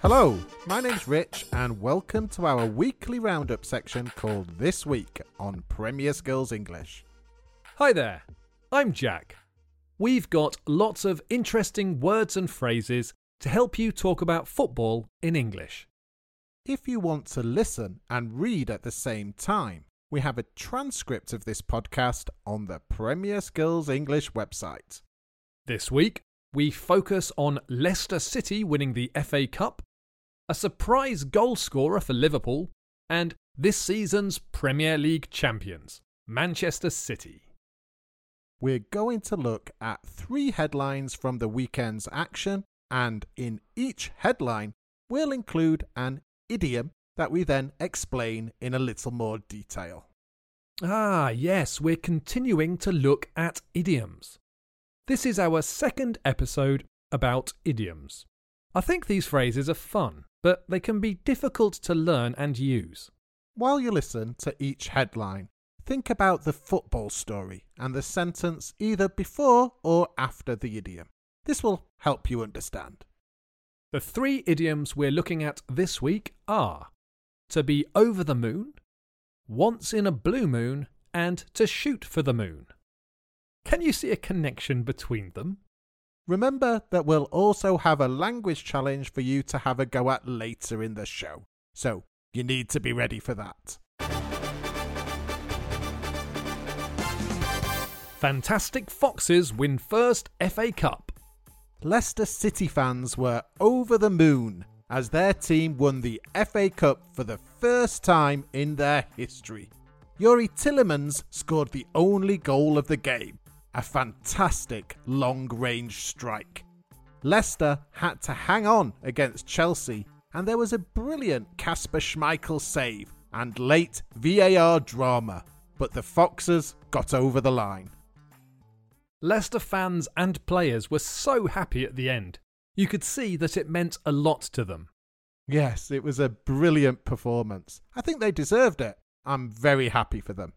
Hello, my name's Rich, and welcome to our weekly roundup section called This Week on Premier Skills English. Hi there, I'm Jack. We've got lots of interesting words and phrases to help you talk about football in English. If you want to listen and read at the same time, we have a transcript of this podcast on the Premier Skills English website. This week, we focus on Leicester City winning the FA Cup, a surprise goal scorer for Liverpool, and this season's Premier League champions, Manchester City. We're going to look at three headlines from the weekend's action, and in each headline, we'll include an idiom that we then explain in a little more detail. Ah, yes, we're continuing to look at idioms. This is our second episode about idioms. I think these phrases are fun, but they can be difficult to learn and use. While you listen to each headline, think about the football story and the sentence either before or after the idiom. This will help you understand. The three idioms we're looking at this week are to be over the moon, once in a blue moon, and to shoot for the moon. Can you see a connection between them? Remember that we'll also have a language challenge for you to have a go at later in the show, so you need to be ready for that. Fantastic Foxes win first FA Cup. Leicester City fans were over the moon as their team won the FA Cup for the first time in their history. Youri Tielemans scored the only goal of the game, a fantastic long range strike. Leicester had to hang on against Chelsea, and there was a brilliant Kasper Schmeichel save and late VAR drama, but the Foxes got over the line. Leicester fans and players were so happy at the end. You could see that it meant a lot to them. Yes, it was a brilliant performance. I think they deserved it. I'm very happy for them.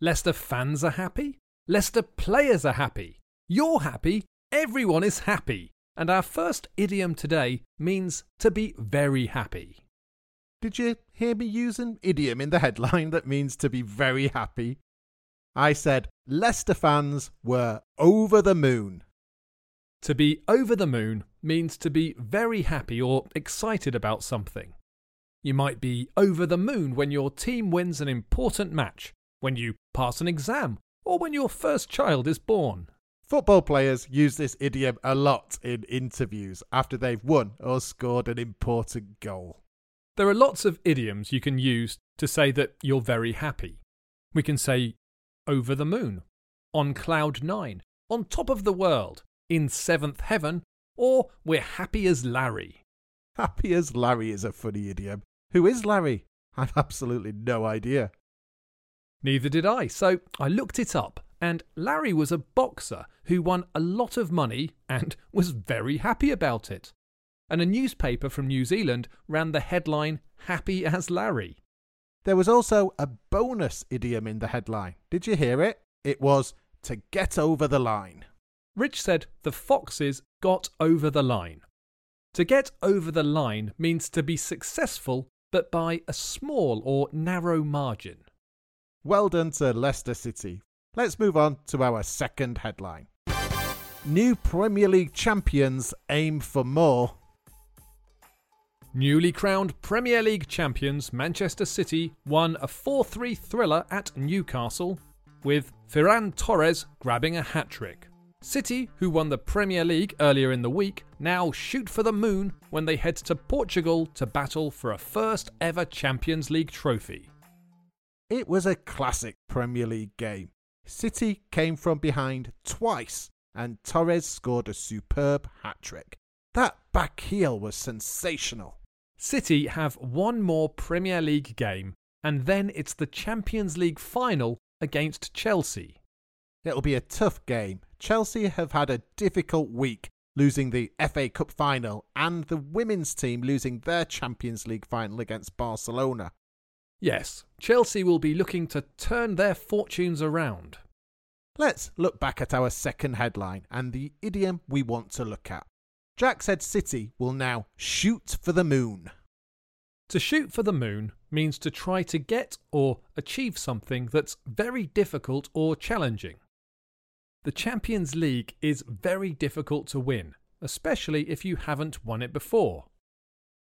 Leicester fans are happy. Leicester players are happy. You're happy. Everyone is happy. And our first idiom today means to be very happy. Did you hear me use an idiom in the headline that means to be very happy? I said Leicester fans were over the moon. To be over the moon means to be very happy or excited about something. You might be over the moon when your team wins an important match, when you pass an exam, or when your first child is born. Football players use this idiom a lot in interviews after they've won or scored an important goal. There are lots of idioms you can use to say that you're very happy. We can say over the moon, on cloud nine, on top of the world, in seventh heaven, or we're happy as Larry. Happy as Larry is a funny idiom. Who is Larry? I've absolutely no idea. Neither did I, so I looked it up, and Larry was a boxer who won a lot of money and was very happy about it. And a newspaper from New Zealand ran the headline Happy as Larry. There was also a bonus idiom in the headline. Did you hear it? It was to get over the line. Rich said the Foxes got over the line. To get over the line means to be successful, but by a small or narrow margin. Well done to Leicester City. Let's move on to our second headline. New Premier League champions aim for more. Newly crowned Premier League champions Manchester City won a 4 3 thriller at Newcastle, with Ferran Torres grabbing a hat trick. City, who won the Premier League earlier in the week, now shoot for the moon when they head to Portugal to battle for a first ever Champions League trophy. It was a classic Premier League game. City came from behind twice, and Torres scored a superb hat trick. That back heel was sensational. City have one more Premier League game, and then it's the Champions League final against Chelsea. It'll be a tough game. Chelsea have had a difficult week, losing the FA Cup final and the women's team losing their Champions League final against Barcelona. Yes, Chelsea will be looking to turn their fortunes around. Let's look back at our second headline and the idiom we want to look at. Jack said City will now shoot for the moon. To shoot for the moon means to try to get or achieve something that's very difficult or challenging. The Champions League is very difficult to win, especially if you haven't won it before.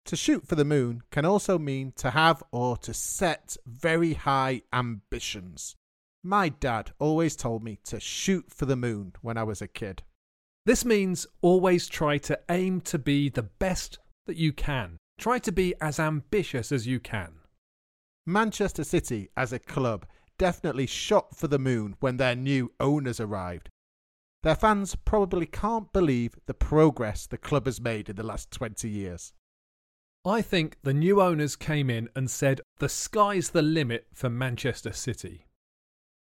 To shoot for the moon can also mean to have or to set very high ambitions. My dad always told me to shoot for the moon when I was a kid. This means always try to aim to be the best that you can. Try to be as ambitious as you can. Manchester City, as a club, definitely shot for the moon when their new owners arrived. Their fans probably can't believe the progress the club has made in the last 20 years. I think the new owners came in and said the sky's the limit for Manchester City.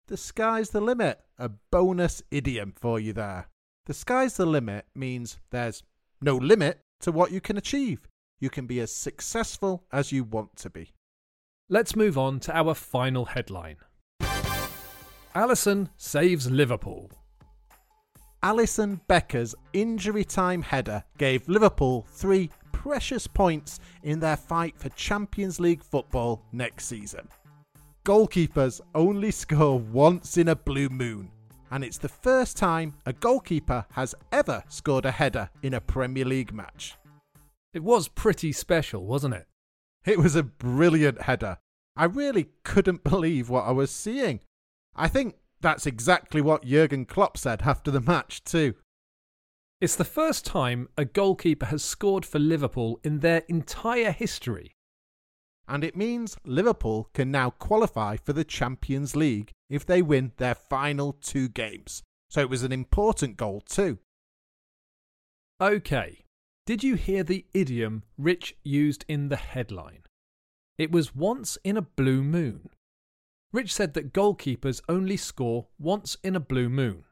The sky's the limit, a bonus idiom for you there. The sky's the limit means there's no limit to what you can achieve. You can be as successful as you want to be. Let's move on to our final headline. Alisson saves Liverpool. Alisson Becker's injury time header gave Liverpool three precious points in their fight for Champions League football next season. Goalkeepers only score once in a blue moon, and it's the first time a goalkeeper has ever scored a header in a Premier League match. It was pretty special, wasn't it? It was a brilliant header. I really couldn't believe what I was seeing. I think that's exactly what Jurgen Klopp said after the match, too. It's the first time a goalkeeper has scored for Liverpool in their entire history. And it means Liverpool can now qualify for the Champions League if they win their final two games. So it was an important goal, too. OK, did you hear the idiom Rich used in the headline? It was once in a blue moon. Rich said that goalkeepers only score once in a blue moon.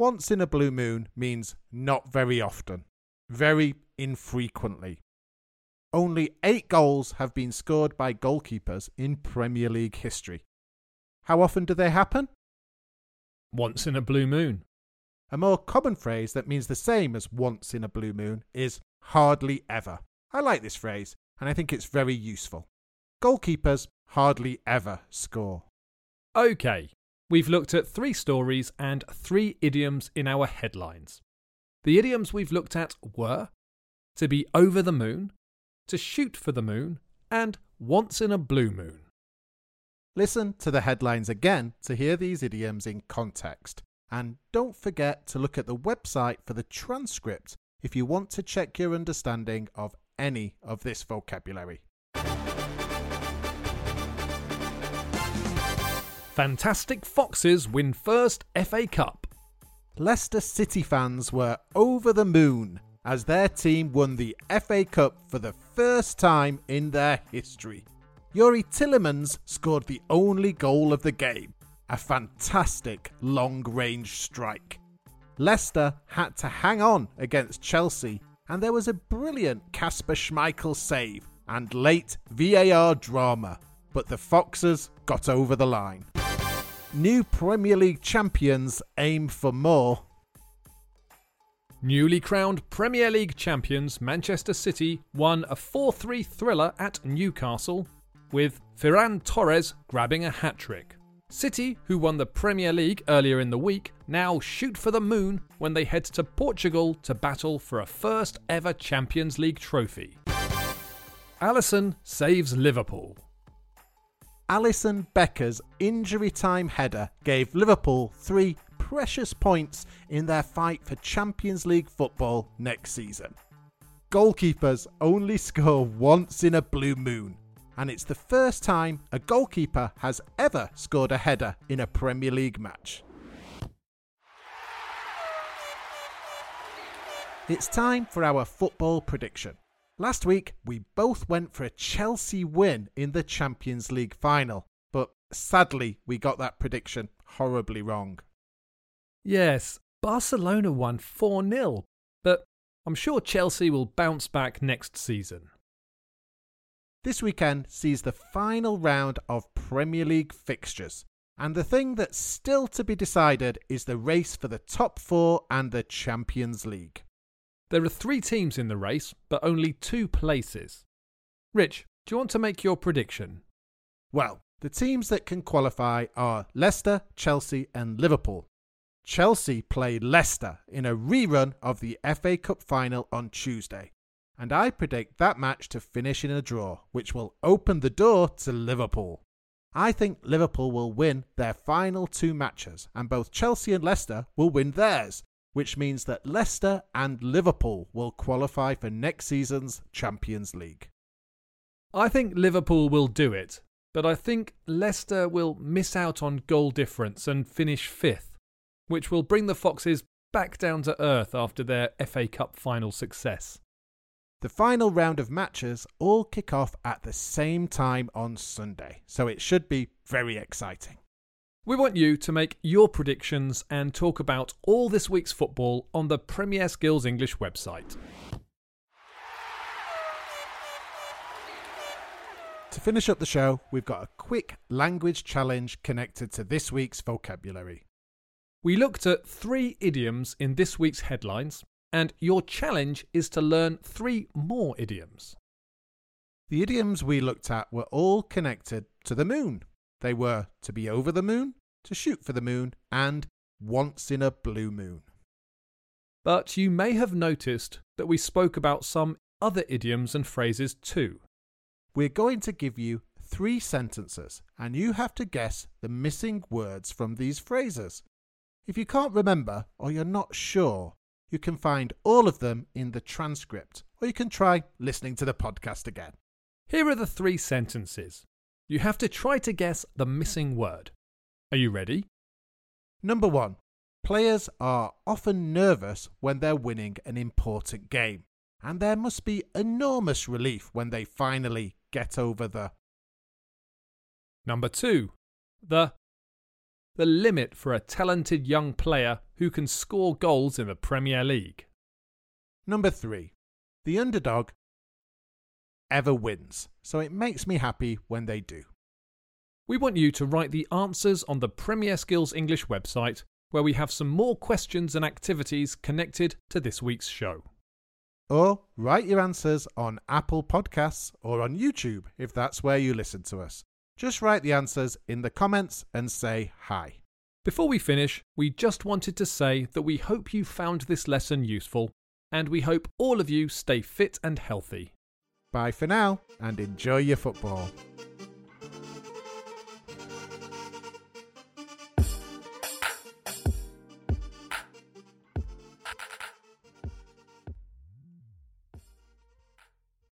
Once in a blue moon means not very often, very infrequently. Only eight goals have been scored by goalkeepers in Premier League history. How often do they happen? Once in a blue moon. A more common phrase that means the same as once in a blue moon is hardly ever. I like this phrase, and I think it's very useful. Goalkeepers hardly ever score. OK, We've looked at three stories and three idioms in our headlines. The idioms we've looked at were to be over the moon, to shoot for the moon, and once in a blue moon. Listen to the headlines again to hear these idioms in context. And don't forget to look at the website for the transcript if you want to check your understanding of any of this vocabulary. Fantastic Foxes win first FA Cup. Leicester City fans were over the moon as their team won the FA Cup for the first time in their history. Youri Tielemans scored the only goal of the game, a fantastic long range strike. Leicester had to hang on against Chelsea, and there was a brilliant Kasper Schmeichel save and late VAR drama, but the Foxes got over the line. New Premier League champions aim for more. Newly crowned Premier League champions Manchester City won a 4 3 thriller at Newcastle, with Ferran Torres grabbing a hat trick. City, who won the Premier League earlier in the week, now shoot for the moon when they head to Portugal to battle for a first ever Champions League trophy. Alisson saves Liverpool. Alisson Becker's injury time header gave Liverpool three precious points in their fight for Champions League football next season. Goalkeepers only score once in a blue moon, and it's the first time a goalkeeper has ever scored a header in a Premier League match. It's time for our football prediction. Last week, we both went for a Chelsea win in the Champions League final, but sadly, we got that prediction horribly wrong. Yes, Barcelona won 4 0, but I'm sure Chelsea will bounce back next season. This weekend sees the final round of Premier League fixtures, and the thing that's still to be decided is the race for the top four and the Champions League. There are three teams in the race, but only two places. Rich, do you want to make your prediction? Well, the teams that can qualify are Leicester, Chelsea, and Liverpool. Chelsea play Leicester in a rerun of the FA Cup final on Tuesday, and I predict that match to finish in a draw, which will open the door to Liverpool. I think Liverpool will win their final two matches, and both Chelsea and Leicester will win theirs, which means that Leicester and Liverpool will qualify for next season's Champions League. I think Liverpool will do it, but I think Leicester will miss out on goal difference and finish fifth, which will bring the Foxes back down to earth after their FA Cup final success. The final round of matches all kick off at the same time on Sunday, so it should be very exciting. We want you to make your predictions and talk about all this week's football on the Premier Skills English website. To finish up the show, we've got a quick language challenge connected to this week's vocabulary. We looked at three idioms in this week's headlines, and your challenge is to learn three more idioms. The idioms we looked at were all connected to the moon. They were to be over the moon, to shoot for the moon, and once in a blue moon. But you may have noticed that we spoke about some other idioms and phrases too. We're going to give you three sentences, and you have to guess the missing words from these phrases. If you can't remember or you're not sure, you can find all of them in the transcript, or you can try listening to the podcast again. Here are the three sentences. You have to try to guess the missing word. Are you ready? Number one, players are often nervous when they're winning an important game, and there must be enormous relief when they finally get over the. Number two, the the limit for a talented young player who can score goals in the Premier League. Number three, the underdog ever wins, so it makes me happy when they do. We want you to write the answers on the Premier Skills English website, where we have some more questions and activities connected to this week's show. Or write your answers on Apple Podcasts or on YouTube if that's where you listen to us. Just write the answers in the comments and say hi. Before we finish, we just wanted to say that we hope you found this lesson useful and we hope all of you stay fit and healthy. Bye for now and enjoy your football.